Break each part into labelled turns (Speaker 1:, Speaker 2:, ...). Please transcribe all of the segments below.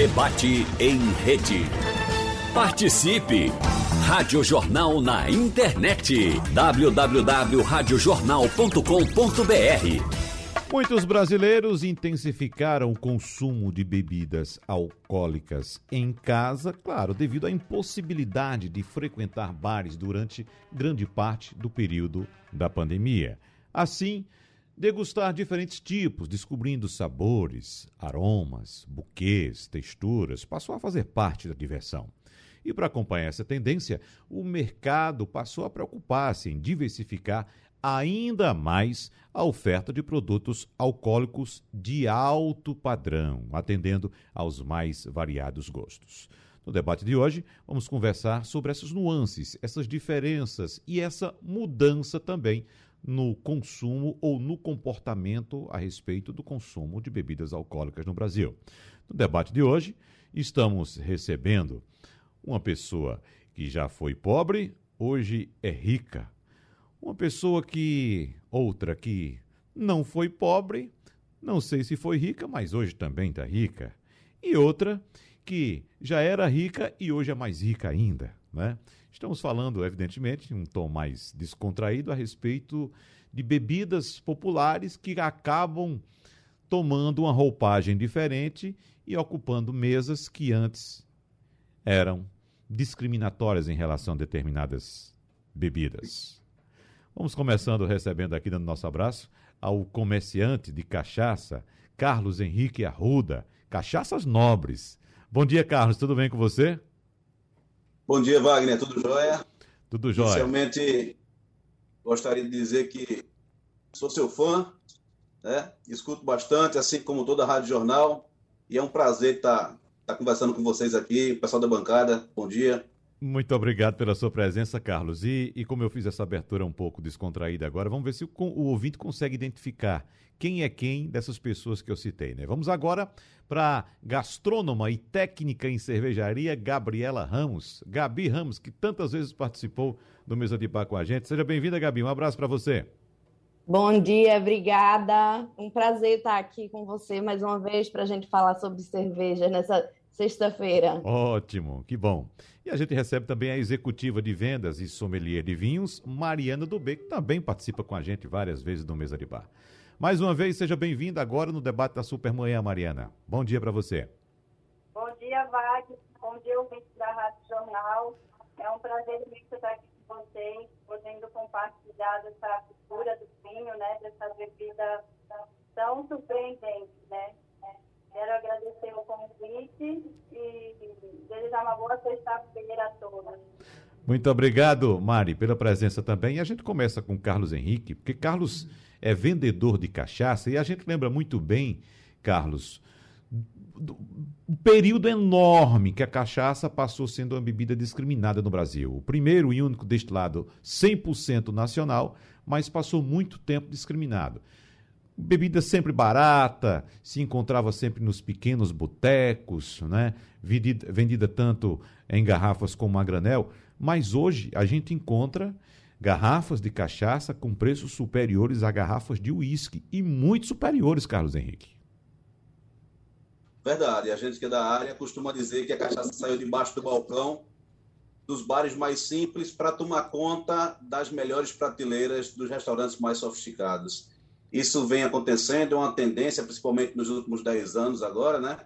Speaker 1: Debate em rede. Participe! Rádio Jornal na internet. www.radiojornal.com.br
Speaker 2: Muitos brasileiros intensificaram o consumo de bebidas alcoólicas em casa, claro, devido à impossibilidade de frequentar bares durante grande parte do período da pandemia. Assim, degustar diferentes tipos, descobrindo sabores, aromas, buquês, texturas, passou a fazer parte da diversão. E para acompanhar essa tendência, o mercado passou a preocupar-se em diversificar ainda mais a oferta de produtos alcoólicos de alto padrão, atendendo aos mais variados gostos. No debate de hoje, vamos conversar sobre essas nuances, essas diferenças e essa mudança também no consumo ou no comportamento a respeito do consumo de bebidas alcoólicas no Brasil. No debate de hoje, estamos recebendo uma pessoa que já foi pobre, hoje é rica. Uma pessoa que. outra que não foi pobre, não sei se foi rica, mas hoje também está rica. E outra que já era rica e hoje é mais rica ainda. Né? Estamos falando, evidentemente, em um tom mais descontraído a respeito de bebidas populares que acabam tomando uma roupagem diferente e ocupando mesas que antes eram discriminatórias em relação a determinadas bebidas. Vamos começando recebendo aqui, dando nosso abraço, ao comerciante de cachaça, Carlos Henrique Arruda, Cachaças Nobres. Bom dia, Carlos, tudo bem com você?
Speaker 3: Bom dia, Wagner, tudo jóia?
Speaker 2: Tudo jóia.
Speaker 3: Inicialmente, gostaria de dizer que sou seu fã, né? escuto bastante, assim como toda a Rádio Jornal, e é um prazer estar estar conversando com vocês aqui, o pessoal da bancada. Bom dia.
Speaker 2: Muito obrigado pela sua presença, Carlos. E, e, como eu fiz essa abertura um pouco descontraída agora, vamos ver se o, o, ouvinte consegue identificar quem é quem dessas pessoas que eu citei. Né? Vamos agora para gastrônoma e técnica em cervejaria Gabriela Ramos. Gabi Ramos, que tantas vezes participou do Mesa de Bar com a gente. Seja bem-vinda, Gabi. Um abraço para você.
Speaker 4: Bom dia, obrigada. Um prazer estar aqui com você mais uma vez para a gente falar sobre cerveja nessa sexta-feira.
Speaker 2: Ótimo, que bom. E a gente recebe também a executiva de vendas e sommelier de vinhos, Mariana Dubê, que também participa com a gente várias vezes no Mesa de Bar. Mais uma vez, seja bem-vinda agora no debate da Supermanhã, Mariana. Bom dia para você.
Speaker 5: Bom dia, Wagner. Bom dia, ouvinte da Rádio Jornal. É um prazer imenso estar aqui com vocês, podendo compartilhar dessa cultura do vinho, né, dessa bebida tão surpreendente, né? Quero agradecer o convite e desejar uma boa sexta-feira a todos.
Speaker 2: Muito obrigado, Mari, pela presença também. E a gente começa com Carlos Henrique, porque Carlos é vendedor de cachaça e a gente lembra muito bem, Carlos, o período enorme que a cachaça passou sendo uma bebida discriminada no Brasil. O primeiro e único destilado 100% nacional, mas passou muito tempo discriminado bebida sempre barata, se encontrava sempre nos pequenos botecos, né? vendida, vendida tanto em garrafas como a granel, mas hoje a gente encontra garrafas de cachaça com preços superiores a garrafas de uísque e muito superiores, Carlos Henrique.
Speaker 3: Verdade, a gente que é da área costuma dizer que a cachaça saiu debaixo do balcão dos bares mais simples para tomar conta das melhores prateleiras dos restaurantes mais sofisticados. Isso vem acontecendo, é uma tendência, principalmente nos últimos 10 anos agora, né?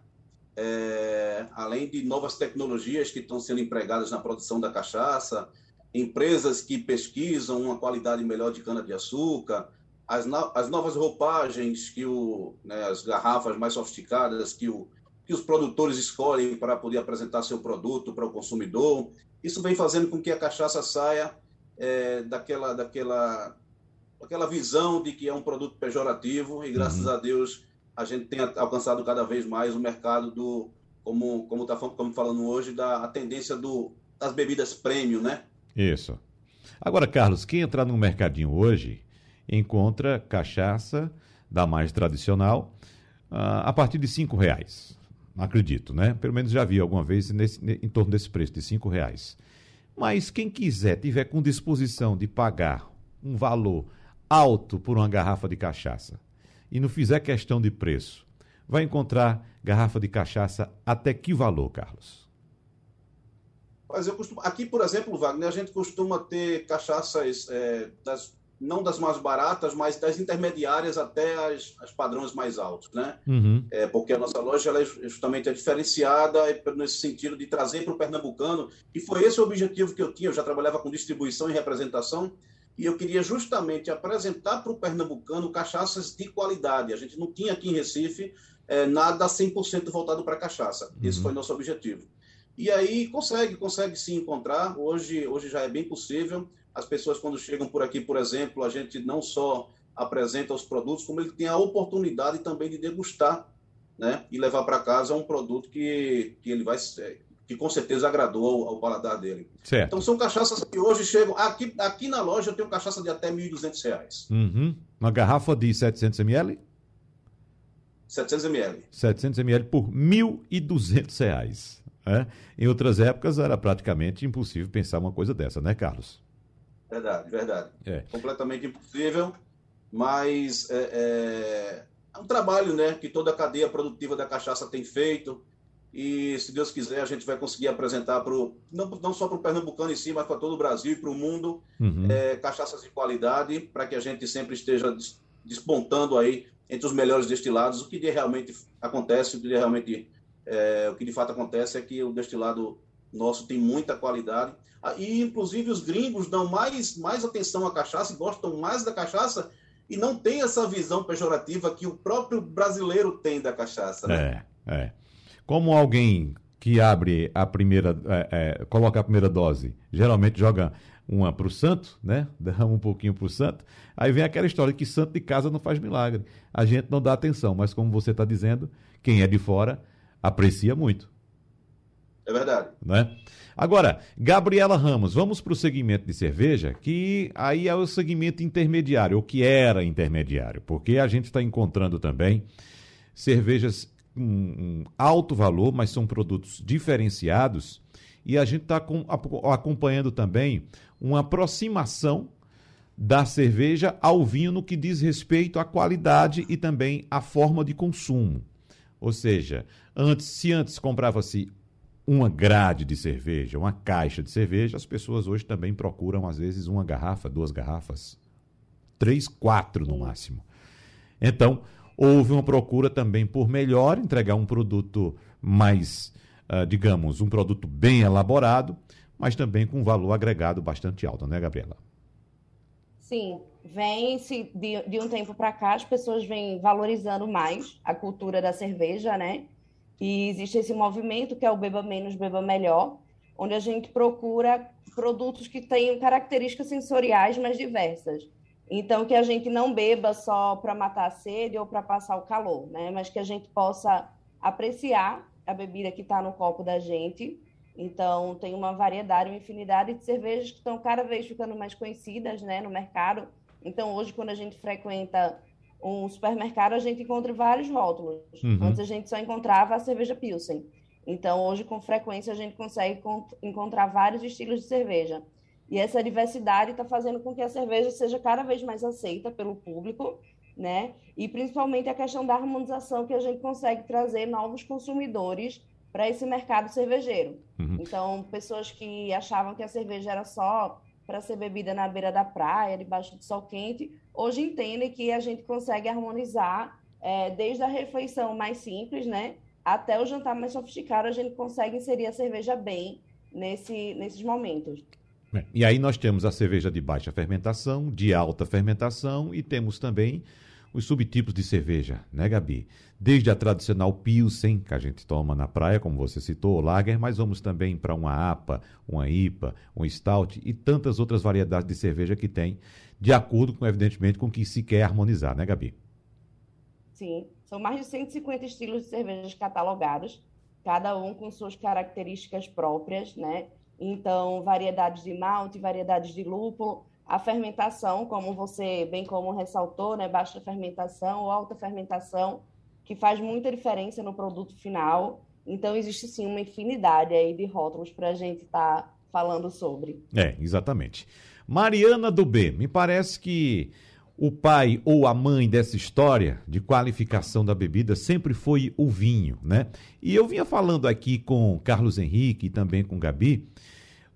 Speaker 3: É, além de novas tecnologias que estão sendo empregadas na produção da cachaça, empresas que pesquisam uma qualidade melhor de cana-de-açúcar, as, no, as novas roupagens que o, né, as garrafas mais sofisticadas que, o, que os produtores escolhem para poder apresentar seu produto para o consumidor. Isso vem fazendo com que a cachaça saia é, daquela, daquela aquela visão de que é um produto pejorativo e graças uhum. a Deus a gente tem alcançado cada vez mais o mercado do como como tá como falando hoje da tendência do das bebidas premium, né?
Speaker 2: Isso. Agora, Carlos, quem entrar no mercadinho hoje encontra cachaça da mais tradicional uh, a partir de cinco reais. Acredito, né? Pelo menos já vi alguma vez nesse, em torno desse preço de cinco reais. Mas quem quiser, tiver com disposição de pagar um valor alto por uma garrafa de cachaça e não fizer questão de preço, vai encontrar garrafa de cachaça até que valor, Carlos?
Speaker 3: Mas eu costumo, aqui, por exemplo, Wagner, a gente costuma ter cachaças é, das, não das mais baratas, mas das intermediárias até as, as padrões mais altos, né? Uhum. É, porque a nossa loja ela é justamente é diferenciada nesse sentido de trazer para o pernambucano, e foi esse o objetivo que eu tinha. Eu já trabalhava com distribuição e representação, e eu queria justamente apresentar para o pernambucano cachaças de qualidade. A gente não tinha aqui em Recife é, nada 100% voltado para cachaça. Uhum. Esse foi nosso objetivo. E aí consegue, consegue se encontrar. Hoje, hoje já é bem possível. As pessoas, quando chegam por aqui, por exemplo, a gente não só apresenta os produtos, como ele tem a oportunidade também de degustar né? e levar para casa um produto que, que ele vai que com certeza agradou ao, ao paladar dele. Certo. Então são cachaças que hoje chegam. Aqui, aqui na loja eu tenho cachaça de até R$ 1.200.
Speaker 2: Uhum. Uma garrafa de 700 ml?
Speaker 3: 700 ml.
Speaker 2: 700 ml por R$ 1.200. É? Em outras épocas era praticamente impossível pensar uma coisa dessa, né, Carlos?
Speaker 3: Verdade, verdade. É. Completamente impossível, mas é, é, é, um trabalho né, que toda a cadeia produtiva da cachaça tem feito. E, se Deus quiser, a gente vai conseguir apresentar para não, não só para o Pernambucano em si, mas para todo o Brasil e para o mundo, uhum. é, cachaças de qualidade, para que a gente sempre esteja despontando aí entre os melhores destilados, o que realmente acontece, o que realmente é, o que de fato acontece é que o destilado nosso tem muita qualidade. Ah, e, inclusive, os gringos dão mais, mais atenção à cachaça e gostam mais da cachaça e não tem essa visão pejorativa que o próprio brasileiro tem da cachaça.
Speaker 2: Né? É, é. Como alguém que abre a primeira, é, é, coloca a primeira dose, geralmente joga uma para o santo, né? Derrama um pouquinho para o santo. Aí vem aquela história que santo de casa não faz milagre. A gente não dá atenção, mas como você está dizendo, quem é de fora aprecia muito.
Speaker 3: É verdade.
Speaker 2: Né? Agora, Gabriela Ramos, vamos para o segmento de cerveja, que aí é o segmento intermediário, ou que era intermediário, porque a gente está encontrando também cervejas com um alto valor, mas são produtos diferenciados, e a gente está acompanhando também uma aproximação da cerveja ao vinho no que diz respeito à qualidade e também à forma de consumo. Ou seja, antes, se antes comprava-se uma grade de cerveja, uma caixa de cerveja, as pessoas hoje também procuram, às vezes, uma garrafa, duas garrafas, três, quatro no máximo. Então, houve uma procura também por melhor, entregar um produto mais, uh, digamos, um produto bem elaborado, mas também com valor agregado bastante alto, né, Gabriela?
Speaker 4: Sim, vem se de, de um tempo para cá as pessoas vêm valorizando mais a cultura da cerveja, né? E existe esse movimento que é o beba menos, beba melhor, onde a gente procura produtos que tenham características sensoriais mais diversas. Então, que a gente não beba só para matar a sede ou para passar o calor, né? Mas que a gente possa apreciar a bebida que está no copo da gente então, tem uma variedade, uma infinidade de cervejas que estão cada vez ficando mais conhecidas né, no mercado. Então, hoje, quando a gente frequenta um supermercado, a gente encontra vários rótulos. Uhum. Antes, a gente só encontrava a cerveja Pilsen. Então, hoje, com frequência, a gente consegue encontrar vários estilos de cerveja. E essa diversidade está fazendo com que a cerveja seja cada vez mais aceita pelo público, né? E principalmente a questão da harmonização, que a gente consegue trazer novos consumidores para esse mercado cervejeiro. Uhum. Então, pessoas que achavam que a cerveja era só para ser bebida na beira da praia, debaixo de sol quente, hoje entendem que a gente consegue harmonizar é, desde a refeição mais simples, né, até o jantar mais sofisticado, a gente consegue inserir a cerveja bem nesse, nesses momentos.
Speaker 2: E aí nós temos a cerveja de baixa fermentação, de alta fermentação e temos também os subtipos de cerveja, né, Gabi? Desde a tradicional Pilsen, que a gente toma na praia, como você citou, o Lager, mas vamos também para uma APA, uma IPA, um Stout e tantas outras variedades de cerveja que tem, de acordo com, evidentemente, com o que se quer harmonizar, né, Gabi?
Speaker 4: Sim, são mais de 150 estilos de cervejas catalogados, cada um com suas características próprias, né? Então, variedades de malte, variedades de lúpulo, a fermentação, como você bem como ressaltou, né, baixa fermentação ou alta fermentação, que faz muita diferença no produto final. Então, existe sim uma infinidade aí de rótulos para a gente estar tá falando sobre.
Speaker 2: É, exatamente. Mariana do B, me parece que o pai ou a mãe dessa história de qualificação da bebida sempre foi o vinho, né? E eu vinha falando aqui com Carlos Henrique e também com Gabi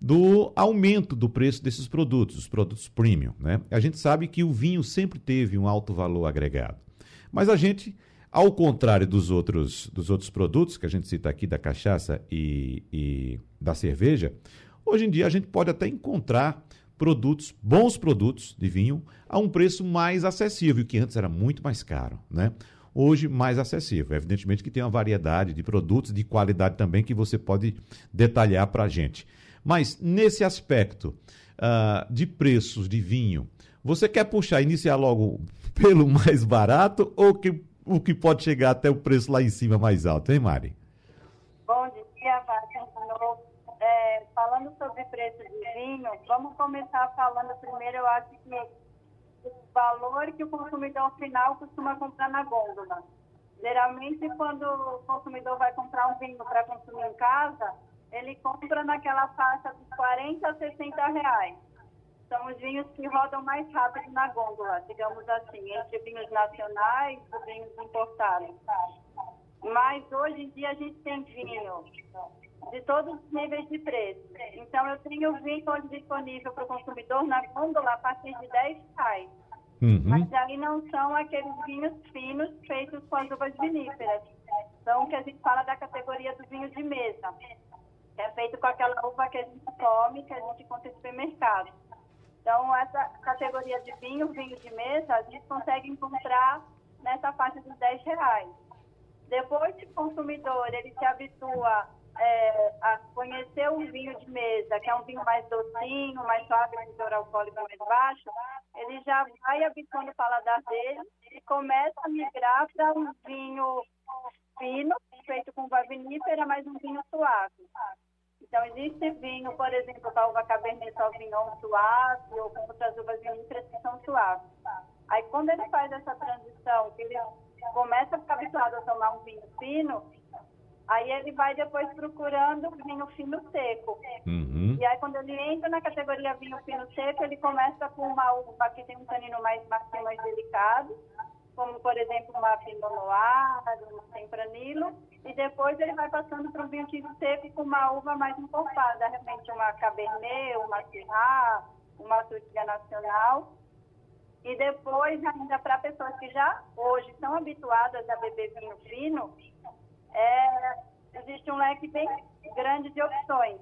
Speaker 2: do aumento do preço desses produtos, os produtos premium, né? A gente sabe que o vinho sempre teve um alto valor agregado. Mas a gente, ao contrário dos outros, dos outros produtos que a gente cita aqui, da cachaça e, e da cerveja, hoje em dia a gente pode até encontrar produtos, bons produtos de vinho, a um preço mais acessível, que antes era muito mais caro, né? Hoje mais acessível. Evidentemente que tem uma variedade de produtos de qualidade também que você pode detalhar para a gente. Mas nesse aspecto uh, de preços de vinho, você quer puxar, iniciar logo pelo mais barato ou que, o que pode chegar até o preço lá em cima mais alto, hein, Mari?
Speaker 6: Bom falando sobre preço de vinho, vamos começar falando primeiro, eu acho que o valor que o consumidor final costuma comprar na gôndola. Geralmente, quando o consumidor vai comprar um vinho para consumir em casa, ele compra naquela faixa de 40 a 60 reais. São os vinhos que rodam mais rápido na gôndola, digamos assim, entre vinhos nacionais e vinhos importados. Mas hoje em dia a gente tem vinho de todos os níveis de preço. Então eu tenho vinho hoje disponível para o consumidor na gôndola a partir de 10 reais. Uhum. Mas aí não são aqueles vinhos finos feitos com as uvas viníferas. São o que a gente fala da categoria do vinho de mesa. Que é feito com aquela uva que a gente come, que a gente encontra no supermercado. Então, essa categoria de vinho, vinho de mesa, a gente consegue encontrar nessa faixa dos 10 reais. Depois que o consumidor ele se habitua é, a conhecer o vinho de mesa, que é um vinho mais docinho, mais suave, com teor alcoólico mais baixo, ele já vai habituando o paladar dele e começa a migrar para um vinho fino, feito com uva vinífera, mas um vinho suave. Então, existe vinho, por exemplo, com a uva Cabernet Sauvignon suave ou com outras uvas viníferas que são suaves. Aí, quando ele faz essa transição, ele começa a ficar habituado a tomar um vinho fino, Aí ele vai depois procurando vinho fino seco. Uhum. E aí quando ele entra na categoria vinho fino seco, ele começa com uma uva que tem um tanino mais macio, mais delicado, como por exemplo uma Pinot Noir, um Tempranillo, e depois ele vai passando para um vinho tinto seco com uma uva mais encorpada, de repente uma Cabernet, uma Syrah, uma Turquia Nacional. E depois, ainda para pessoas que já hoje estão habituadas a beber vinho fino, é, existe um leque bem grande de opções.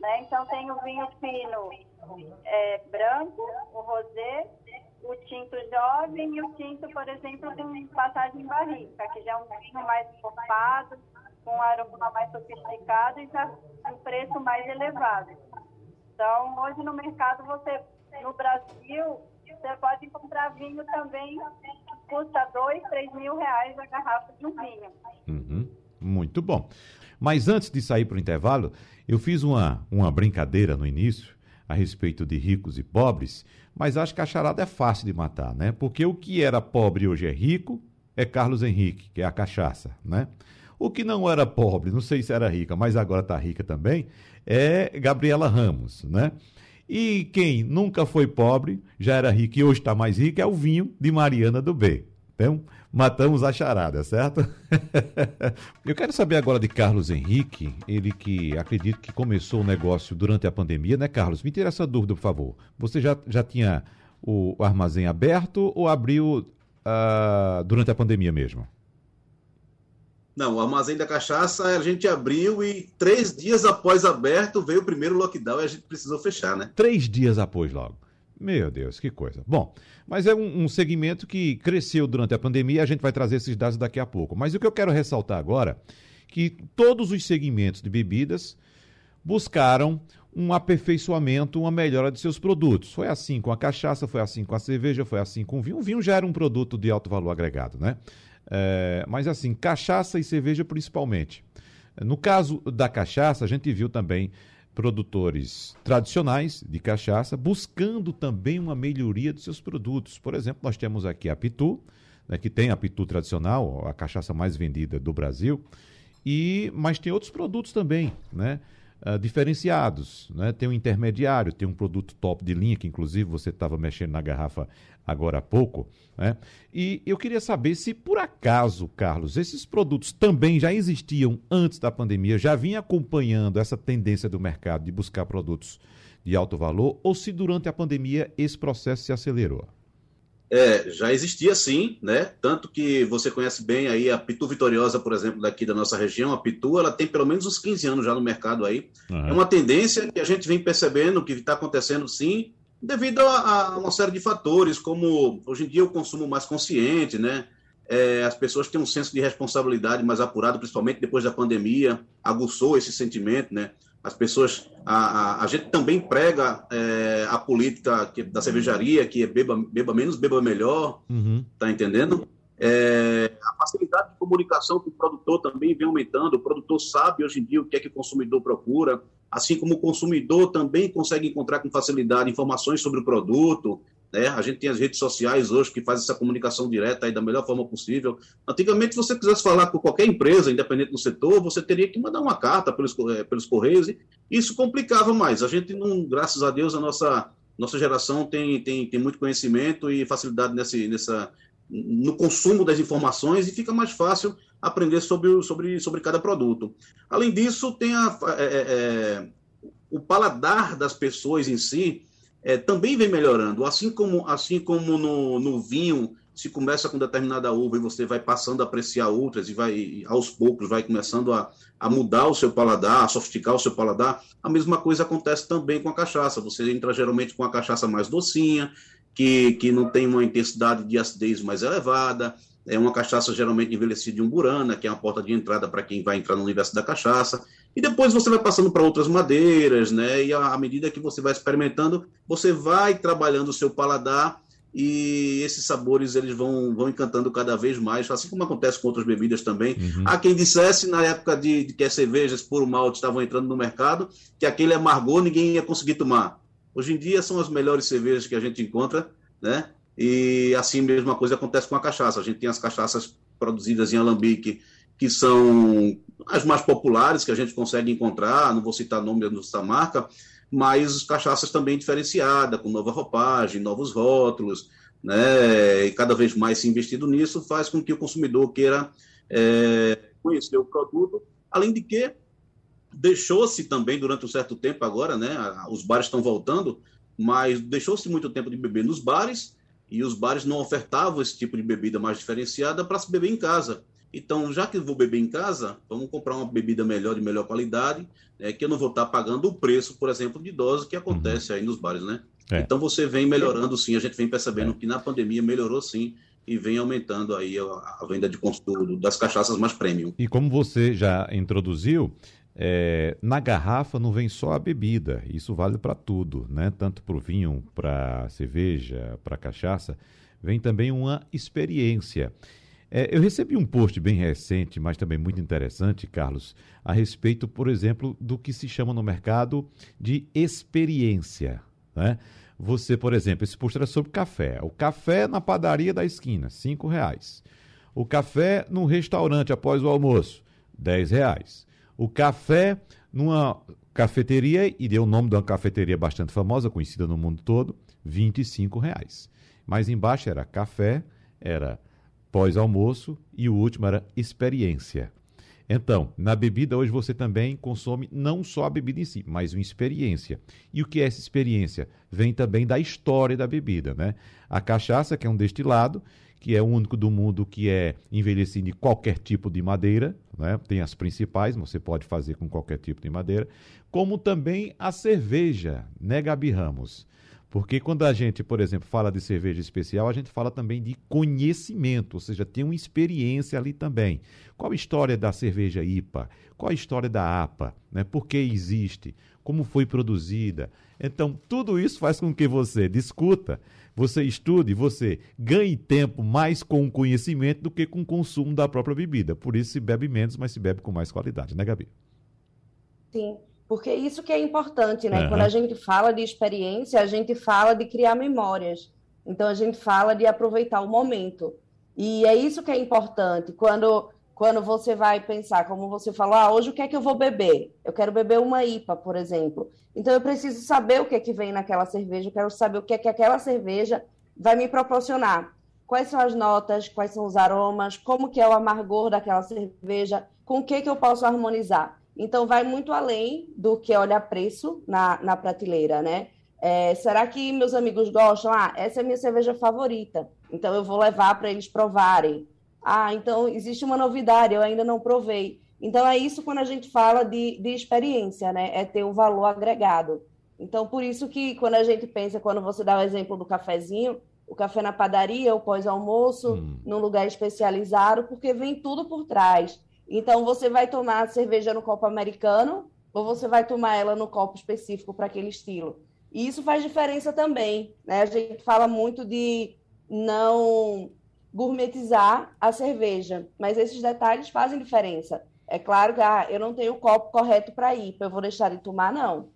Speaker 6: Né? Então, tem o vinho fino é, branco, o rosé, o tinto jovem e o tinto, por exemplo, com passagem em barrica, que já é um vinho mais encorpado, com um aroma mais sofisticado e já um preço mais elevado. Então, hoje no mercado, você, no Brasil, você pode encontrar vinho também que custa dois, três mil reais a garrafa de um vinho.
Speaker 2: Uhum. Muito bom. Mas antes de sair para o intervalo, eu fiz uma, uma brincadeira no início a respeito de ricos e pobres, mas acho que a charada é fácil de matar, né? Porque o que era pobre hoje é rico é Carlos Henrique, que é a cachaça, né? O que não era pobre, não sei se era rica, mas agora está rica também, é Gabriela Ramos, né? E quem nunca foi pobre, já era rico e hoje está mais rico, é o vinho de Mariana do B. Então, matamos a charada, certo? Eu quero saber agora de Carlos Henrique, ele que acredito que começou o negócio durante a pandemia, né, Carlos? Me tira essa dúvida, por favor. Você já, já tinha o armazém aberto ou abriu uh, durante a pandemia mesmo?
Speaker 3: Não, o armazém da cachaça a gente abriu e três dias após aberto veio o primeiro lockdown e a gente precisou fechar, né?
Speaker 2: Três dias após logo. Meu Deus, que coisa. Bom, mas é um, um, segmento que cresceu durante a pandemia, a gente vai trazer esses dados daqui a pouco. Mas o que eu quero ressaltar agora que todos os segmentos de bebidas buscaram um aperfeiçoamento, uma melhora de seus produtos. Foi assim com a cachaça, foi assim com a cerveja, foi assim com o vinho. O vinho já era um produto de alto valor agregado, né? É, mas assim, cachaça e cerveja principalmente. No caso da cachaça, a gente viu também produtores tradicionais de cachaça, buscando também uma melhoria dos seus produtos. Por exemplo, nós temos aqui a Pitu, né, que tem a Pitu tradicional, a cachaça mais vendida do Brasil, e mas tem outros produtos também, né? uh, diferenciados. Né? Tem um intermediário, tem um produto top de linha, que inclusive você estava mexendo na garrafa agora há pouco. Né? E eu queria saber se, por acaso, Carlos, esses produtos também já existiam antes da pandemia, já vinha acompanhando essa tendência do mercado de buscar produtos de alto valor, ou se durante a pandemia esse processo se acelerou?
Speaker 3: É, já existia sim, né? Tanto que você conhece bem aí a Pitu Vitoriosa, por exemplo, daqui da nossa região. A Pitu, ela tem pelo menos uns 15 anos já no mercado aí. Uhum. É uma tendência que a gente vem percebendo que está acontecendo sim, devido a, a, uma série de fatores, como hoje em dia o consumo mais consciente, né? É, as pessoas têm um senso de responsabilidade mais apurado, principalmente depois da pandemia, aguçou esse sentimento, né? as pessoas, a, a, a, gente também prega é, a política que, da cervejaria, que é beba, beba menos, beba melhor, uhum. tá entendendo? É, a facilidade de comunicação que o produtor também vem aumentando, o produtor sabe hoje em dia o que é que o consumidor procura, assim como o consumidor também consegue encontrar com facilidade informações sobre o produto, né? A gente tem as redes sociais hoje que faz essa comunicação direta da melhor forma possível. Antigamente, se você quisesse falar com qualquer empresa, independente do setor, você teria que mandar uma carta pelos, eh, pelos correios, e isso complicava mais. A gente não, graças a Deus, a nossa, nossa geração tem, tem, tem muito conhecimento e facilidade nesse, nessa, no consumo das informações e fica mais fácil aprender sobre, sobre, sobre cada produto. Além disso, tem a, é, é, o paladar das pessoas em si é, também vem melhorando. Assim como, assim como no, no vinho, se começa com determinada uva e você vai passando a apreciar outras e vai aos poucos vai começando a, a mudar o seu paladar, a sofisticar o seu paladar, a mesma coisa acontece também com a cachaça. Você entra geralmente com a cachaça mais docinha, que, que não tem uma intensidade de acidez mais elevada, é uma cachaça geralmente envelhecida de umburana, que é uma porta de entrada para quem vai entrar no universo da cachaça. E depois você vai passando para outras madeiras, né? E à medida que você vai experimentando, você vai trabalhando o seu paladar e esses sabores eles vão, vão encantando cada vez mais, assim como acontece com outras bebidas também. Uhum. Há quem dissesse na época de, de que as cervejas por malte estavam entrando no mercado que aquele amargor ninguém ia conseguir tomar. Hoje em dia são as melhores cervejas que a gente encontra, né? E assim mesma coisa acontece com a cachaça. A gente tem as cachaças produzidas em alambique que são as mais populares que a gente consegue encontrar, não vou citar nome da marca, mas cachaças também diferenciadas, com nova roupagem, novos rótulos, né? E cada vez mais se investido nisso faz com que o consumidor queira é, conhecer o produto, além de que deixou-se também durante um certo tempo agora, né? Os bares estão voltando, mas deixou-se muito tempo de beber nos bares e os bares não ofertavam esse tipo de bebida mais diferenciada para se beber em casa. Então, já que eu vou beber em casa, vamos comprar uma bebida melhor, de melhor qualidade, né, que eu não vou estar pagando o preço, por exemplo, de dose que acontece uhum. aí nos bares, né? É. Então, você vem melhorando sim, a gente vem percebendo é. que na pandemia melhorou sim, e vem aumentando aí a, a venda de consumo das cachaças mais premium.
Speaker 2: E como você já introduziu, é, na garrafa não vem só a bebida, isso vale para tudo, né? Tanto para o vinho, para cerveja, para cachaça, vem também uma experiência. É, eu recebi um post bem recente, mas também muito interessante, Carlos, a respeito, por exemplo, do que se chama no mercado de experiência. Né? Você, por exemplo, esse post era sobre café. O café na padaria da esquina, cinco reais. O café num restaurante após o almoço, dez reais. O café numa cafeteria, e deu o nome de uma cafeteria bastante famosa, conhecida no mundo todo, vinte e reais. Mas embaixo era café, era pós-almoço e o último era experiência. Então, na bebida hoje você também consome não só a bebida em si, mas uma experiência. E o que é essa experiência? Vem também da história da bebida, né? A cachaça, que é um destilado, que é o único do mundo que é envelhecido em qualquer tipo de madeira, né? Tem as principais, você pode fazer com qualquer tipo de madeira, como também a cerveja, né, Gabi Ramos? Porque quando a gente, por exemplo, fala de cerveja especial, a gente fala também de conhecimento, ou seja, tem uma experiência ali também. Qual a história da cerveja IPA? Qual a história da APA? Né? Por que existe? Como foi produzida? Então, tudo isso faz com que você discuta, você estude, você ganhe tempo mais com o conhecimento do que com o consumo da própria bebida. Por isso se bebe menos, mas se bebe com mais qualidade, né, Gabi?
Speaker 4: Sim. Porque isso que é importante, né? Uhum. Quando a gente fala de experiência, a gente fala de criar memórias. Então a gente fala de aproveitar o momento. E é isso que é importante. Quando quando você vai pensar, como você falou, ah, hoje o que é que eu vou beber? Eu quero beber uma IPA, por exemplo. Então eu preciso saber o que é que vem naquela cerveja, eu quero saber o que é que aquela cerveja vai me proporcionar. Quais são as notas, quais são os aromas, como que é o amargor daquela cerveja, com o que, que eu posso harmonizar. Então vai muito além do que olhar preço na, na prateleira, né? É, será que meus amigos gostam? Ah, essa é a minha cerveja favorita, então eu vou levar para eles provarem. Ah, então existe uma novidade, eu ainda não provei. Então é isso quando a gente fala de, de experiência, né? É ter um valor agregado. Então, por isso que quando a gente pensa, quando você dá o exemplo do cafezinho, o café na padaria, o pós-almoço, hum. num lugar especializado, porque vem tudo por trás. Então, você vai tomar a cerveja no copo americano ou você vai tomar ela no copo específico para aquele estilo. E isso faz diferença também. Né? A gente fala muito de não gourmetizar a cerveja, mas esses detalhes fazem diferença. É claro que ah, eu não tenho o copo correto para ir, eu vou deixar de tomar, não.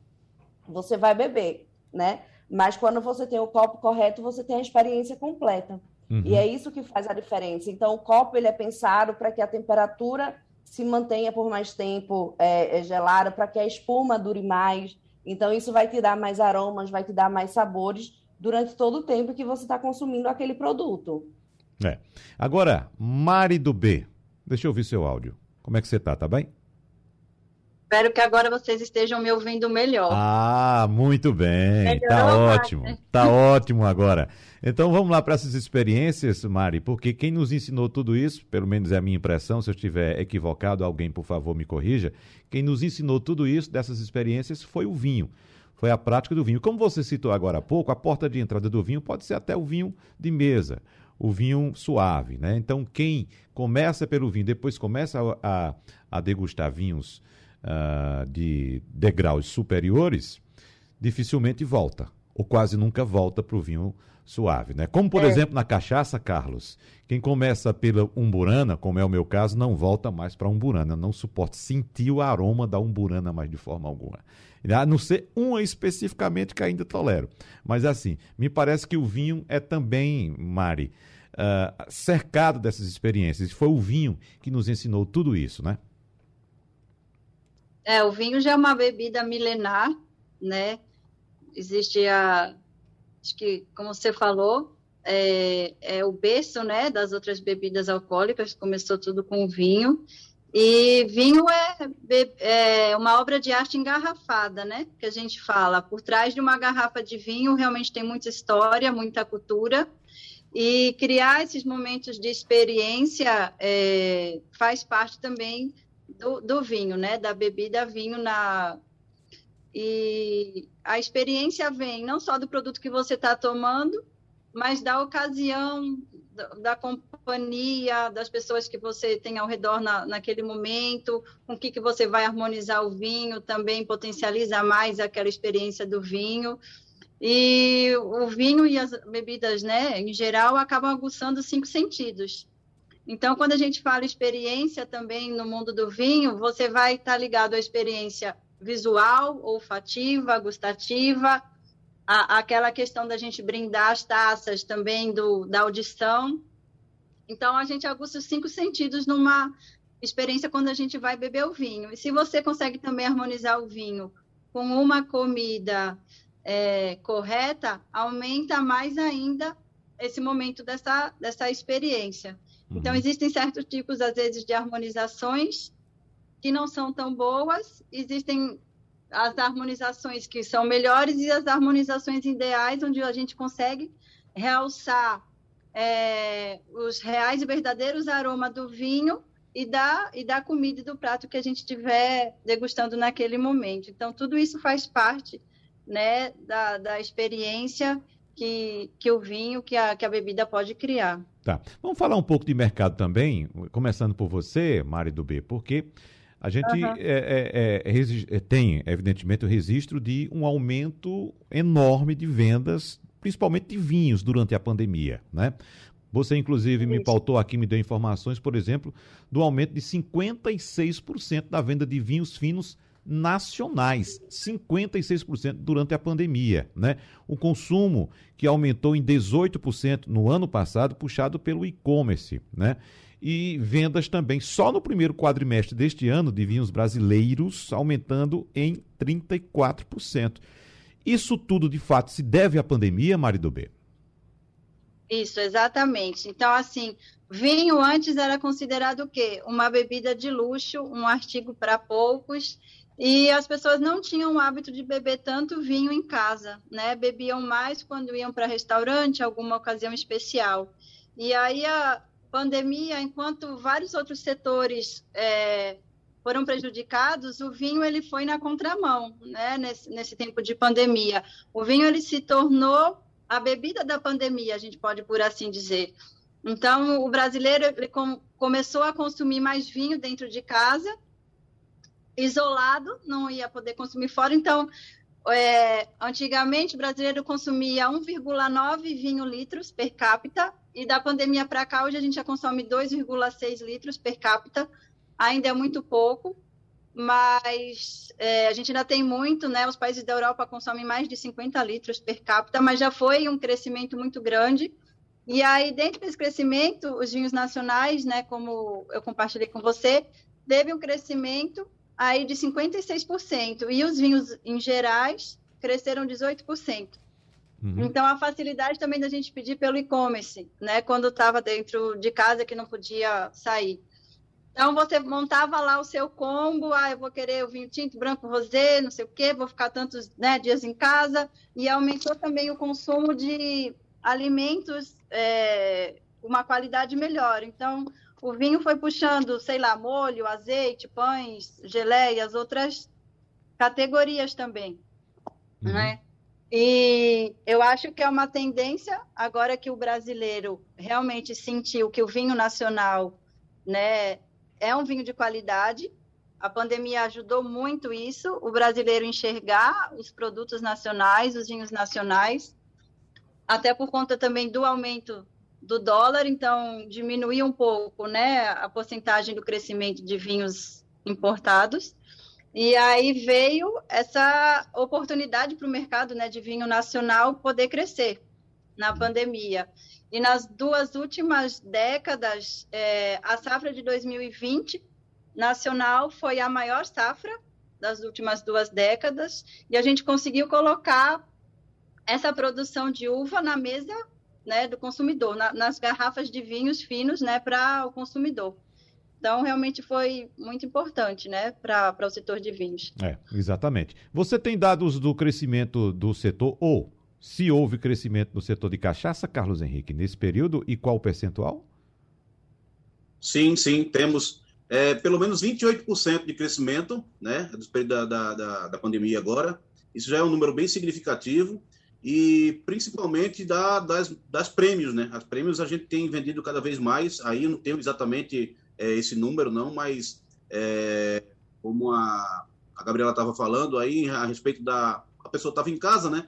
Speaker 4: Você vai beber, né? Mas quando você tem o copo correto, você tem a experiência completa. Uhum. E é isso que faz a diferença. Então, o copo ele é pensado para que a temperatura se mantenha por mais tempo é, é gelada, para que a espuma dure mais. Então, isso vai te dar mais aromas, vai te dar mais sabores durante todo o tempo que você está consumindo aquele produto.
Speaker 2: É. Agora, Mari do B, deixa eu ouvir seu áudio. Como é que você tá? Tá bem?
Speaker 6: Espero que agora vocês estejam me ouvindo melhor.
Speaker 2: Ah, muito bem. Melhorou tá ótimo. Né? Tá ótimo agora. Então vamos lá para essas experiências, Mari, porque quem nos ensinou tudo isso, pelo menos é a minha impressão, se eu estiver equivocado, alguém por favor me corrija. Quem nos ensinou tudo isso dessas experiências foi o vinho. Foi a prática do vinho. Como você citou agora há pouco, a porta de entrada do vinho pode ser até o vinho de mesa o vinho suave, né? Então, quem começa pelo vinho, depois começa a, a, a degustar vinhos uh, de degraus superiores, dificilmente volta, ou quase nunca volta para o vinho suave, né? Como, por é. exemplo, na cachaça, Carlos, quem começa pela umburana, como é o meu caso, não volta mais para umburana, não suporta sentir o aroma da umburana mais de forma alguma. A não ser uma especificamente que ainda tolero. Mas assim, me parece que o vinho é também, Mari, uh, cercado dessas experiências. Foi o vinho que nos ensinou tudo isso, né?
Speaker 6: É, o vinho já é uma bebida milenar, né? Existe a, acho que, como você falou, é, é o berço, né, das outras bebidas alcoólicas. Começou tudo com vinho. E vinho é, é, uma obra de arte engarrafada, né? Que a gente fala. Por trás de uma garrafa de vinho realmente tem muita história, muita cultura. E criar esses momentos de experiência é, faz parte também do, do, vinho, né? Da bebida vinho na. E a experiência vem não só do produto que você está tomando, mas da ocasião, da, da, companhia, das pessoas que você tem ao redor na, naquele momento, com o que, que você vai harmonizar o vinho, também potencializa mais aquela experiência do vinho. E o vinho e as bebidas, né, em geral, acabam aguçando cinco sentidos. Então, quando a gente fala experiência também no mundo do vinho, você vai estar ligado à experiência visual, olfativa, gustativa, a, aquela questão da gente brindar as taças também do, da audição. Então, a gente aguça os cinco sentidos numa experiência quando a gente vai beber o vinho. E se você consegue também harmonizar o vinho com uma comida é, correta, aumenta mais ainda esse momento dessa, dessa experiência. Então, uhum. Então, existem certos tipos, às vezes, de harmonizações que não são tão boas, existem as harmonizações que são melhores e as harmonizações ideais, onde a gente consegue realçar é, os reais e verdadeiros aromas do vinho e da, e da comida e do prato que a gente estiver degustando naquele momento. Então, tudo isso faz parte né, da, da experiência que, que o vinho, que a, que a bebida pode criar.
Speaker 2: Tá. Vamos falar um pouco de mercado também, começando por você, Mari do B, porque a gente uhum. é, é, é, é, tem, evidentemente, o registro de um aumento enorme de vendas, principalmente de vinhos, durante a pandemia, né? Você, inclusive, me pautou aqui, me deu informações, por exemplo, do aumento de 56% da venda de vinhos finos nacionais, 56% durante a pandemia, né? O consumo que aumentou em 18% no ano passado, puxado pelo e-commerce, né? E vendas também só no primeiro quadrimestre deste ano de vinhos brasileiros aumentando em 34%. Isso tudo de fato se deve à pandemia, Marido B?
Speaker 6: Isso, exatamente. Então, assim, vinho antes era considerado o quê? Uma bebida de luxo, um artigo para poucos, e as pessoas não tinham o hábito de beber tanto vinho em casa, né? Bebiam mais quando iam para restaurante, alguma ocasião especial. E aí a pandemia, enquanto vários outros setores é, foram prejudicados, o vinho ele foi na contramão, né? Nesse, nesse tempo de pandemia, o vinho ele se tornou a bebida da pandemia, a gente pode por assim dizer. Então, o brasileiro ele com, começou a consumir mais vinho dentro de casa, isolado, não ia poder consumir fora. Então, é, antigamente, o brasileiro consumia 1,9 vinho litros per capita, e da pandemia para cá, hoje a gente já consome 2,6 litros per capita, ainda é muito pouco mas é, a gente ainda tem muito, né? Os países da Europa consomem mais de 50 litros per capita, mas já foi um crescimento muito grande. E aí, dentro desse crescimento, os vinhos nacionais, né, como eu compartilhei com você, teve um crescimento aí de 56%, e os vinhos em gerais cresceram 18%. Uhum. Então, a facilidade também da gente pedir pelo e-commerce, né, quando estava dentro de casa que não podia sair. Então você montava lá o seu combo, ah, eu vou querer o vinho tinto, branco, rosé, não sei o quê, vou ficar tantos né, dias em casa, e aumentou também o consumo de alimentos é, uma qualidade melhor. Então, o vinho foi puxando, sei lá, molho, azeite, pães, geleias, outras categorias também, uhum. né? E eu acho que é uma tendência, agora que o brasileiro realmente sentiu que o vinho nacional, né, é um vinho de qualidade. A pandemia ajudou muito isso, o brasileiro enxergar os produtos nacionais, os vinhos nacionais, até por conta também do aumento do dólar, então diminuiu um pouco, né, a porcentagem do crescimento de vinhos importados. E aí veio essa oportunidade para o mercado né, de vinho nacional poder crescer na pandemia. E nas duas últimas décadas, é, a safra de 2020 nacional foi a maior safra das últimas duas décadas, e a gente conseguiu colocar essa produção de uva na mesa né, do consumidor, na, nas garrafas de vinhos finos né, para o consumidor. Então, realmente foi muito importante né, para o setor de vinhos.
Speaker 2: É, exatamente. Você tem dados do crescimento do setor, ou se houve crescimento no setor de cachaça, Carlos Henrique, nesse período, e qual o percentual?
Speaker 3: Sim, sim, temos é, pelo menos 28% de crescimento, né, da, da, da, da, pandemia agora. Isso já é um número bem significativo e principalmente da, das, das prêmios, né? As prêmios a gente tem vendido cada vez mais, aí eu não tenho exatamente é, esse número não, mas é, como a, a Gabriela estava falando aí a respeito da... a pessoa estava em casa, né?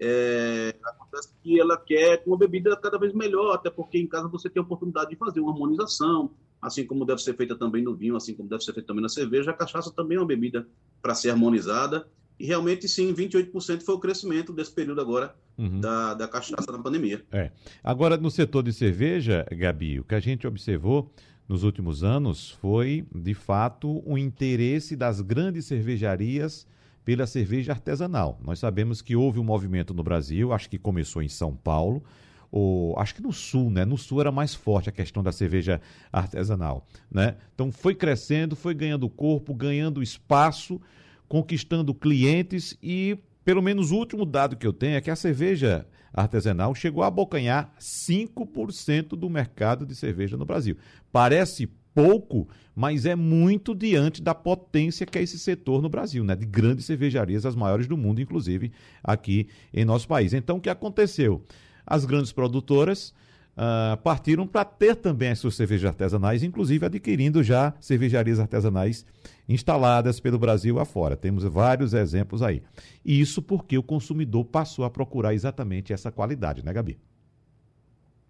Speaker 3: É, acontece que ela quer uma bebida cada vez melhor, até porque em casa você tem a oportunidade de fazer uma harmonização, assim como deve ser feita também no vinho, assim como deve ser feita também na cerveja. A cachaça também é uma bebida para ser harmonizada. E realmente, sim, 28% foi o crescimento desse período agora uhum. da, da cachaça na pandemia.
Speaker 2: É. Agora, no setor de cerveja, Gabi, o que a gente observou nos últimos anos foi, de fato, o interesse das grandes cervejarias pela cerveja artesanal. Nós sabemos que houve um movimento no Brasil, acho que começou em São Paulo, ou acho que no sul, né? No sul era mais forte a questão da cerveja artesanal, né? Então foi crescendo, foi ganhando corpo, ganhando espaço, conquistando clientes e pelo menos o último dado que eu tenho é que a cerveja artesanal chegou a abocanhar 5% do mercado de cerveja no Brasil. Parece pouco, mas é muito diante da potência que é esse setor no Brasil, né? De grandes cervejarias, as maiores do mundo, inclusive aqui em nosso país. Então, o que aconteceu? As grandes produtoras uh, partiram para ter também as suas cervejas artesanais, inclusive adquirindo já cervejarias artesanais instaladas pelo Brasil afora. Temos vários exemplos aí. Isso porque o consumidor passou a procurar exatamente essa qualidade, né, Gabi?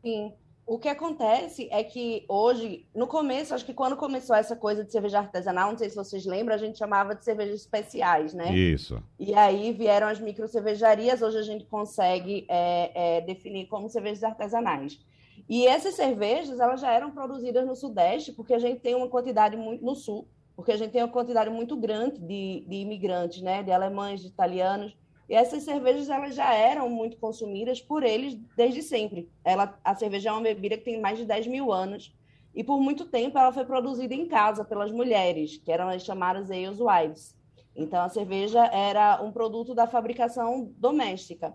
Speaker 4: Sim. O que acontece é que hoje, no começo, acho que quando começou essa coisa de cerveja artesanal, não sei se vocês lembram, a gente chamava de cervejas especiais, né?
Speaker 2: Isso.
Speaker 4: E aí vieram as micro cervejarias, hoje a gente consegue é, é, definir como cervejas artesanais. E essas cervejas, elas já eram produzidas no Sudeste, porque a gente tem uma quantidade muito no Sul, porque a gente tem uma quantidade muito grande de, de imigrantes, né, de alemães, de italianos, e essas cervejas elas já eram muito consumidas por eles desde sempre. Ela, a cerveja é uma bebida que tem mais de 10 mil anos, e por muito tempo ela foi produzida em casa pelas mulheres, que eram as chamadas ales wives. Então a cerveja era um produto da fabricação doméstica.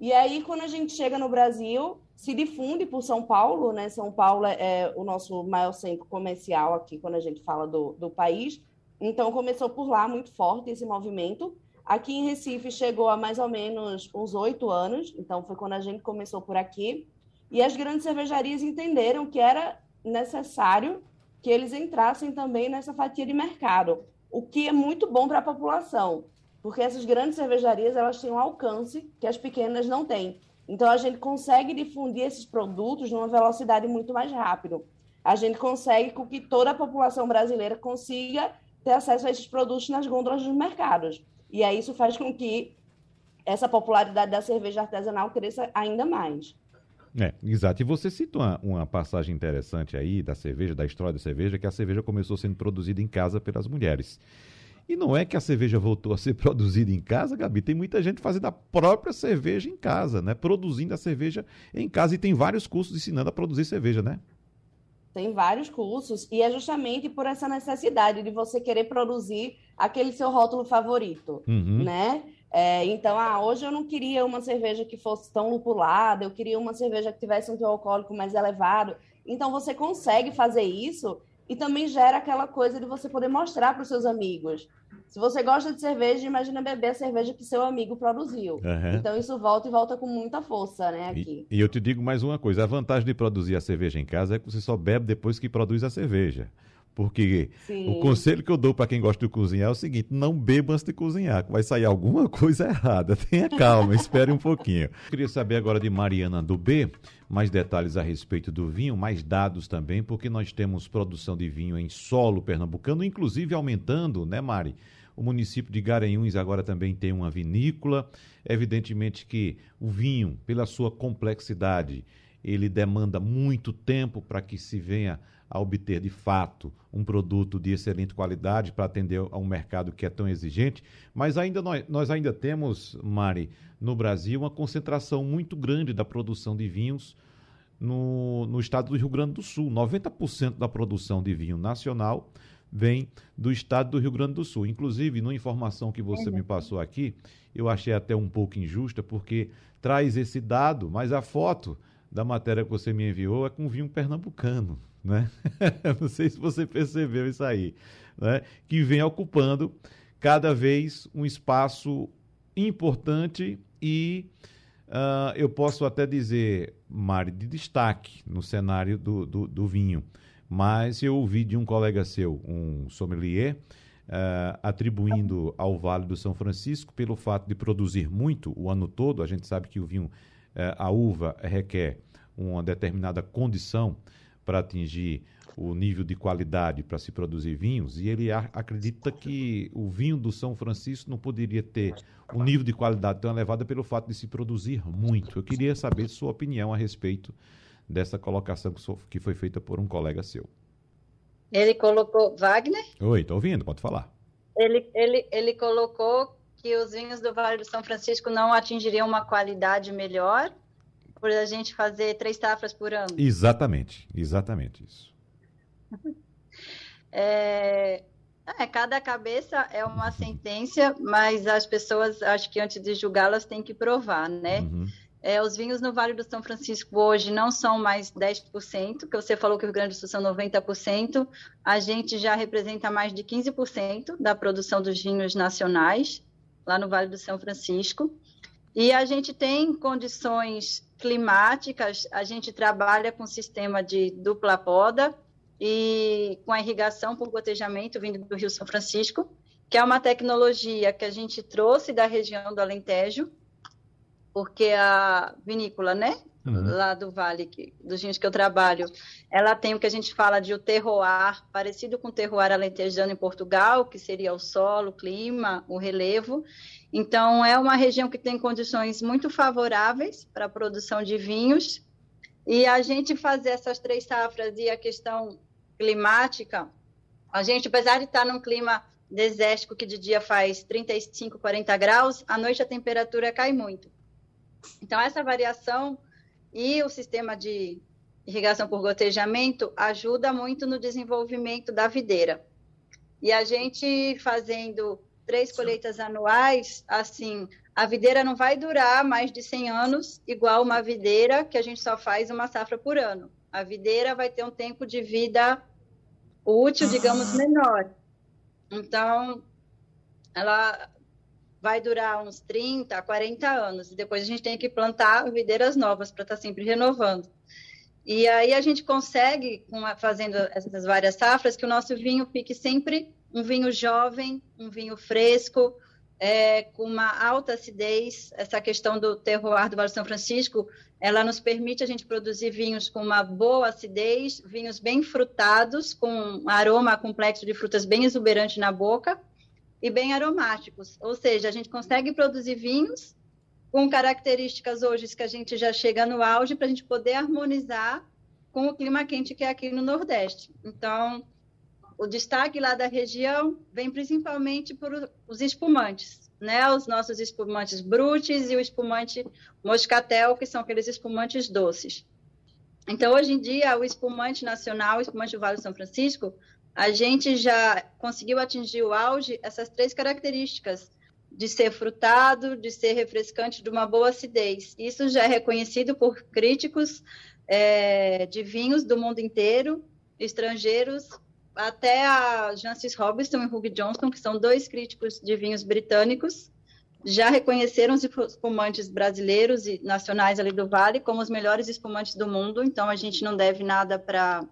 Speaker 4: E aí, quando a gente chega no Brasil, se difunde por São Paulo, né? São Paulo é, é o nosso maior centro comercial aqui, quando a gente fala do, do país. Então, começou por lá muito forte esse movimento. Aqui em Recife chegou há mais ou menos uns oito anos, então foi quando a gente começou por aqui. E as grandes cervejarias entenderam que era necessário que eles entrassem também nessa fatia de mercado, o que é muito bom para a população porque essas grandes cervejarias elas têm um alcance que as pequenas não têm. Então a gente consegue difundir esses produtos numa velocidade muito mais rápido. A gente consegue com que toda a população brasileira consiga ter acesso a esses produtos nas gôndolas dos mercados. E aí isso faz com que essa popularidade da cerveja artesanal cresça ainda mais.
Speaker 2: É, exato. E você cita uma, uma, passagem interessante aí da cerveja, da história da cerveja, que a cerveja começou sendo produzida em casa pelas mulheres. E não é que a cerveja voltou a ser produzida em casa, Gabi. Tem muita gente fazendo a própria cerveja em casa, né? Produzindo a cerveja em casa. E tem vários cursos ensinando a produzir cerveja, né?
Speaker 4: Tem vários cursos. E é justamente por essa necessidade de você querer produzir aquele seu rótulo favorito, uhum. né? É, então, ah, hoje eu não queria uma cerveja que fosse tão lupulada, eu queria uma cerveja que tivesse um teor alcoólico mais elevado. Então, você consegue fazer isso e também gera aquela coisa de você poder mostrar para os seus amigos. Se você gosta de cerveja, imagina beber a cerveja que seu amigo produziu. Uhum. Então isso volta e volta com muita força, né, aqui.
Speaker 2: E, e, eu te digo mais uma coisa, a vantagem de produzir a cerveja em casa é que você só bebe depois que produz a cerveja. Porque Sim. o conselho que eu dou para quem gosta de cozinhar é o seguinte: não beba antes de cozinhar, vai sair alguma coisa errada. Tenha calma, espere um pouquinho. Eu queria saber agora de Mariana do B mais detalhes a respeito do vinho, mais dados também, porque nós temos produção de vinho em solo pernambucano, inclusive aumentando, né, Mari? O município de Garanhuns agora também tem uma vinícola. Evidentemente que o vinho, pela sua complexidade, ele demanda muito tempo para que se venha a obter de fato um produto de excelente qualidade para atender a um mercado que é tão exigente, mas ainda nós, nós ainda temos, Mari, no Brasil, uma concentração muito grande da produção de vinhos no, no estado do Rio Grande do Sul. 90% da produção de vinho nacional vem do estado do Rio Grande do Sul. Inclusive, numa informação que você me passou aqui, eu achei até um pouco injusta, porque traz esse dado, mas a foto da matéria que você me enviou é com vinho pernambucano né? Não sei se você percebeu isso aí, né? Que vem ocupando cada vez um espaço importante e uh, eu posso até dizer, Mari, de destaque no cenário do, do, do, vinho. Mas eu ouvi de um colega seu, um sommelier, uh, atribuindo ao Vale do São Francisco, pelo fato de produzir muito o ano todo, a gente sabe que o vinho, uh, a uva requer uma determinada condição para atingir o nível de qualidade para se produzir vinhos, e ele acredita que o vinho do São Francisco não poderia ter um nível de qualidade tão elevado pelo fato de se produzir muito. Eu queria saber sua opinião a respeito dessa colocação que foi feita por um colega seu.
Speaker 6: Ele colocou. Wagner?
Speaker 2: Oi, estou ouvindo, pode falar.
Speaker 6: Ele, ele, ele colocou que os vinhos do Vale do São Francisco não atingiriam uma qualidade melhor por a gente fazer três safras por ano.
Speaker 2: Exatamente, exatamente isso.
Speaker 6: é, é, cada cabeça é uma sentença, mas as pessoas, acho que antes de julgá-las, têm que provar, né? Uhum. É, os vinhos no Vale do São Francisco hoje não são mais 10%, que você falou que o Rio Grande do Sul são 90%, a gente já representa mais de 15% da produção dos vinhos nacionais, lá no Vale do São Francisco. E a gente tem condições climáticas, a gente trabalha com sistema de dupla poda e com a irrigação por gotejamento vindo do Rio São Francisco, que é uma tecnologia que a gente trouxe da região do Alentejo, porque a vinícola, né, uhum. lá do Vale, que, dos vinhos que eu trabalho, ela tem o que a gente fala de o terroir, parecido com o terroir alentejano em Portugal, que seria o solo, o clima, o relevo, então, é uma região que tem condições muito favoráveis para a produção de vinhos E a gente fazer essas três safras e a questão climática, a gente, apesar de estar num clima desértico que de dia faz 35, 40 graus, à noite a temperatura cai muito. Então, essa variação e o sistema de irrigação por gotejamento ajuda muito no desenvolvimento da videira. E a gente fazendo três colheitas anuais, assim, a videira não vai durar mais de 100 anos, igual uma videira que a gente só faz uma safra por ano. A videira vai ter um tempo de vida útil, digamos, menor. Então, ela vai durar uns 30, 40 anos. E depois a gente tem que plantar videiras novas para estar tá sempre renovando. E aí a gente consegue, fazendo essas várias safras, que o nosso vinho fique sempre um vinho jovem, um vinho fresco, é, com uma alta acidez. Essa questão do terroir do Vale São Francisco, ela nos permite a gente produzir vinhos com uma boa acidez, vinhos bem frutados, com um aroma complexo de frutas bem exuberante na boca e bem aromáticos. Ou seja, a gente consegue produzir vinhos com características hoje que a gente já chega no auge para a gente poder harmonizar com o clima quente que é aqui no Nordeste. Então, o destaque lá da região vem principalmente por os espumantes, né? Os nossos espumantes brutes e o espumante moscatel, que são aqueles espumantes doces. Então, hoje em dia, o espumante nacional, o espumante do Vale do São Francisco, a gente já conseguiu atingir o auge essas três características de ser frutado, de ser refrescante, de uma boa acidez. Isso já é reconhecido por críticos é, de vinhos do mundo inteiro, estrangeiros até a Jancis Robinson e Hugh Johnston, que são dois críticos de vinhos britânicos, já reconheceram os espumantes brasileiros e nacionais ali do Vale como os melhores espumantes do mundo, então a gente não deve nada para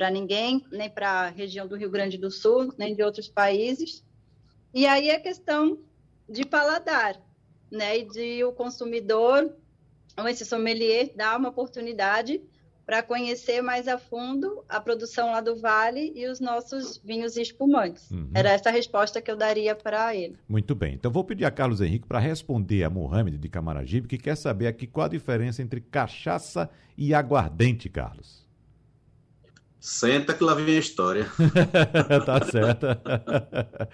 Speaker 6: para ninguém, nem para a região do Rio Grande do Sul, nem de outros países. E aí a questão de paladar, né, e de o consumidor, ou esse sommelier, dar uma oportunidade para conhecer mais a fundo a produção lá do Vale e os nossos vinhos espumantes. Uhum. Era essa a resposta que eu daria para ele.
Speaker 2: Muito bem. Então vou pedir a Carlos Henrique para responder a Mohamed de Camaragibe, que quer saber aqui qual a diferença entre cachaça e aguardente, Carlos.
Speaker 3: Senta que lá vem a história.
Speaker 2: tá certo.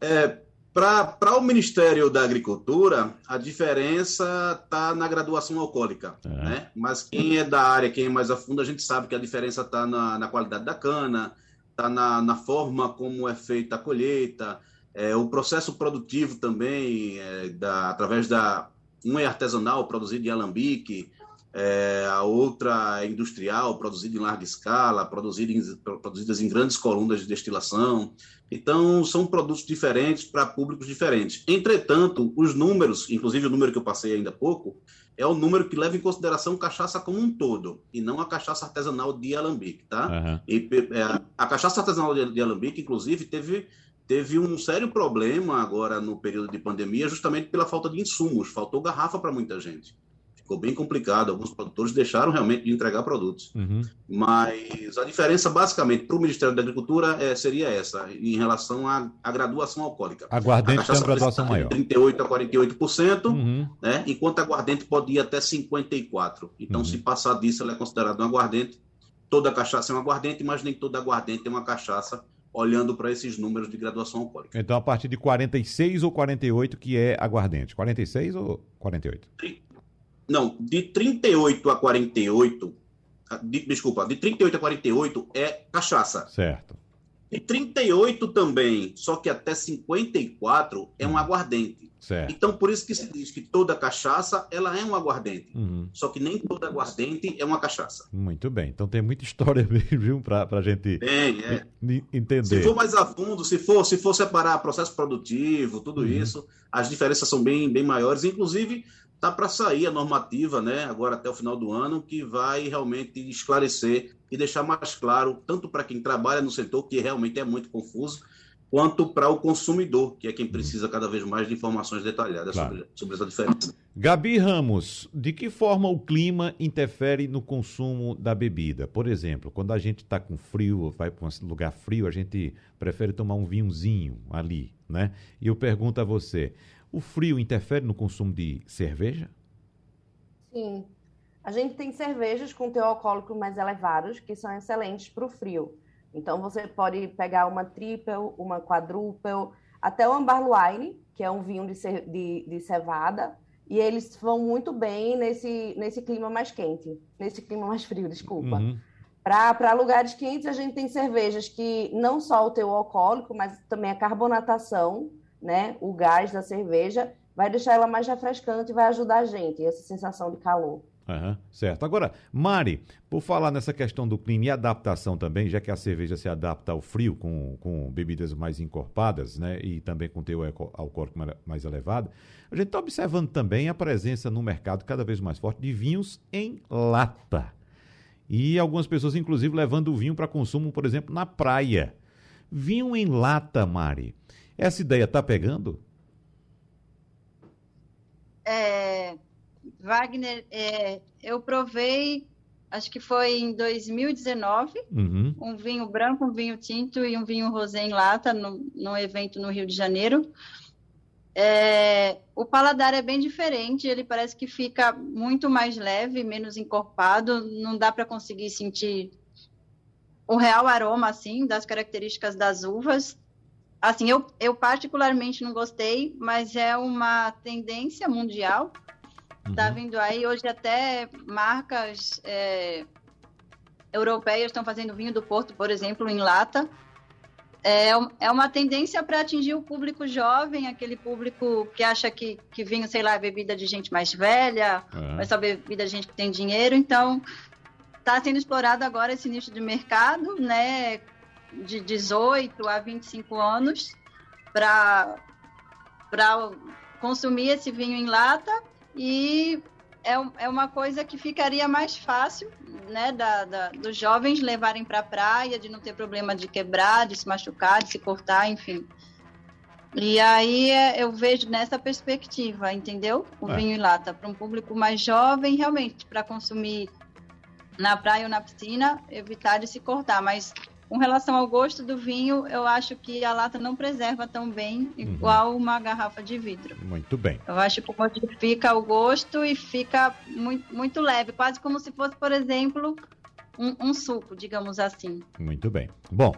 Speaker 3: é, para o Ministério da Agricultura, a diferença está na graduação alcoólica. É. Né? Mas quem é da área, quem é mais a fundo, a gente sabe que a diferença está na, na, qualidade da cana, está na, na, forma como é feita a colheita, é, o processo produtivo também, é, da, através da. Um é artesanal, produzido em alambique, é, a outra é industrial, produzida em larga escala, produzida em, produzidas em grandes colunas de destilação. Então, são produtos diferentes para públicos diferentes. Entretanto, os números, inclusive o número que eu passei ainda há pouco, é o número que leva em consideração cachaça como um todo, e não a cachaça artesanal de alambique, tá? Uhum. E, é, a cachaça artesanal de, de alambique, inclusive, teve teve um sério problema agora no período de pandemia, justamente pela falta de insumos. Faltou garrafa para muita gente ficou bem complicado. Alguns produtores deixaram realmente de entregar produtos. Uhum. Mas a diferença, basicamente, para o Ministério da Agricultura é, seria essa, em relação à, à graduação alcoólica.
Speaker 2: Aguardente tem uma graduação maior.
Speaker 3: De 38% a 48%, uhum. né, enquanto aguardente pode ir até 54%. Então, uhum. se passar disso, ela é considerada um aguardente. Toda cachaça é um aguardente, mas nem toda aguardente é uma cachaça olhando para esses números de graduação alcoólica.
Speaker 2: Então, a partir de 46 ou 48 que é aguardente? 46 ou 48?
Speaker 3: Não, de 38 a 48, de, desculpa, de 38 a 48 é cachaça.
Speaker 2: Certo.
Speaker 3: De 38 também, só que até 54 é um hum. aguardente. Certo. Então, por isso que se diz que toda cachaça ela é um aguardente. Uhum. Só que nem toda aguardente é uma cachaça.
Speaker 2: Muito bem. Então tem muita história mesmo para a gente bem, é. entender.
Speaker 3: Se for mais a fundo, se for, se for separar processo produtivo, tudo uhum. isso, as diferenças são bem, bem maiores. Inclusive, Está para sair a normativa, né, agora até o final do ano, que vai realmente esclarecer e deixar mais claro, tanto para quem trabalha no setor, que realmente é muito confuso, quanto para o consumidor, que é quem precisa cada vez mais de informações detalhadas claro. sobre, sobre essa diferença.
Speaker 2: Gabi Ramos, de que forma o clima interfere no consumo da bebida? Por exemplo, quando a gente está com frio, vai para um lugar frio, a gente prefere tomar um vinhozinho ali, né? E eu pergunto a você, o frio interfere no consumo de cerveja?
Speaker 4: Sim. A gente tem cervejas com teor alcoólico mais elevados, que são excelentes para o frio. Então, você pode pegar uma triple, uma quadruple, até o Ambar Wine, que é um vinho de, de, de cevada, e eles vão muito bem nesse, nesse clima mais quente, nesse clima mais frio, desculpa. Uhum. Para lugares quentes, a gente tem cervejas que não só o teor alcoólico, mas também a carbonatação, né, o gás da cerveja, vai deixar ela mais refrescante e vai ajudar a gente, essa sensação de calor.
Speaker 2: Uhum, certo. Agora, Mari, por falar nessa questão do clima e adaptação também, já que a cerveja se adapta ao frio com, com bebidas mais encorpadas, né, e também com teor alcoólico mais elevado, a gente está observando também a presença no mercado cada vez mais forte de vinhos em lata. E algumas pessoas, inclusive, levando o vinho para consumo, por exemplo, na praia. Vinho em lata, Mari. Essa ideia está pegando?
Speaker 6: É, Wagner, é, eu provei, acho que foi em 2019, uhum. um vinho branco, um vinho tinto e um vinho rosé em lata, no, num evento no Rio de Janeiro. É, o paladar é bem diferente, ele parece que fica muito mais leve, menos encorpado, não dá para conseguir sentir o real aroma, assim, das características das uvas. Assim, eu, eu particularmente não gostei, mas é uma tendência mundial Está uhum. vindo aí hoje até marcas é, europeias estão fazendo vinho do Porto, por exemplo, em lata. É, é uma tendência para atingir o público jovem, aquele público que acha que, que vinho, sei lá, é bebida de gente mais velha, uhum. é só bebida de gente que tem dinheiro. Então, está sendo explorado agora esse nicho de mercado, né, de 18 a 25 anos, para consumir esse vinho em lata e é, é uma coisa que ficaria mais fácil, né, da, da dos jovens levarem para a praia, de não ter problema de quebrar, de se machucar, de se cortar, enfim. E aí é, eu vejo nessa perspectiva, entendeu? O é. vinho em lata para um público mais jovem, realmente, para consumir na praia ou na piscina, evitar de se cortar. Mas com relação ao gosto do vinho, eu acho que a lata não preserva tão bem uhum. igual uma garrafa de vidro.
Speaker 2: Muito bem.
Speaker 6: Eu acho que modifica o gosto e fica muito, muito leve, quase como se fosse, por exemplo, um, um, suco, digamos assim.
Speaker 2: Muito bem. Bom,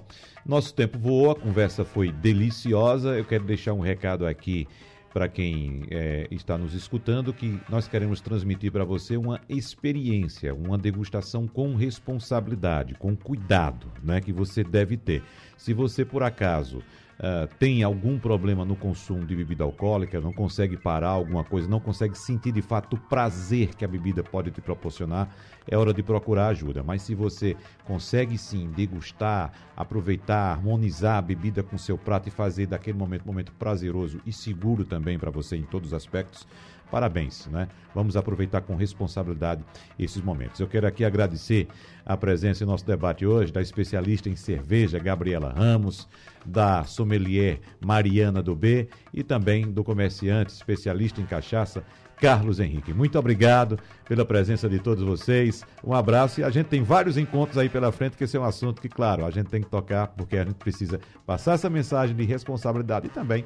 Speaker 2: nosso tempo voou, a conversa foi deliciosa. Eu quero deixar um recado aqui para quem é, está nos escutando que nós queremos transmitir para você uma experiência, uma degustação com responsabilidade, com cuidado, né, que você deve ter. Se você por acaso uh, tem algum problema no consumo de bebida alcoólica, não consegue parar alguma coisa, não consegue sentir de fato o prazer que a bebida pode te proporcionar, é hora de procurar ajuda. Mas se você consegue sim degustar, aproveitar, harmonizar a bebida com seu prato e fazer daquele momento um momento prazeroso e seguro também para você em todos os aspectos, Parabéns, né? Vamos aproveitar com responsabilidade esses momentos. Eu quero aqui agradecer a presença em nosso debate hoje da especialista em cerveja, Gabriela Ramos, da sommelier Mariana do B e também do comerciante especialista em cachaça, Carlos Henrique. Muito obrigado pela presença de todos vocês. Um abraço e a gente tem vários encontros aí pela frente, que esse é um assunto que, claro, a gente tem que tocar porque a gente precisa passar essa mensagem de responsabilidade e também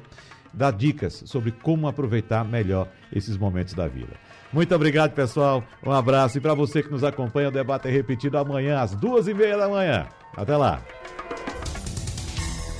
Speaker 2: dar dicas sobre como aproveitar melhor esses momentos da vida. Muito obrigado, pessoal. Um abraço. E para você que nos acompanha, o debate é repetido amanhã, às duas e meia da manhã. Até lá.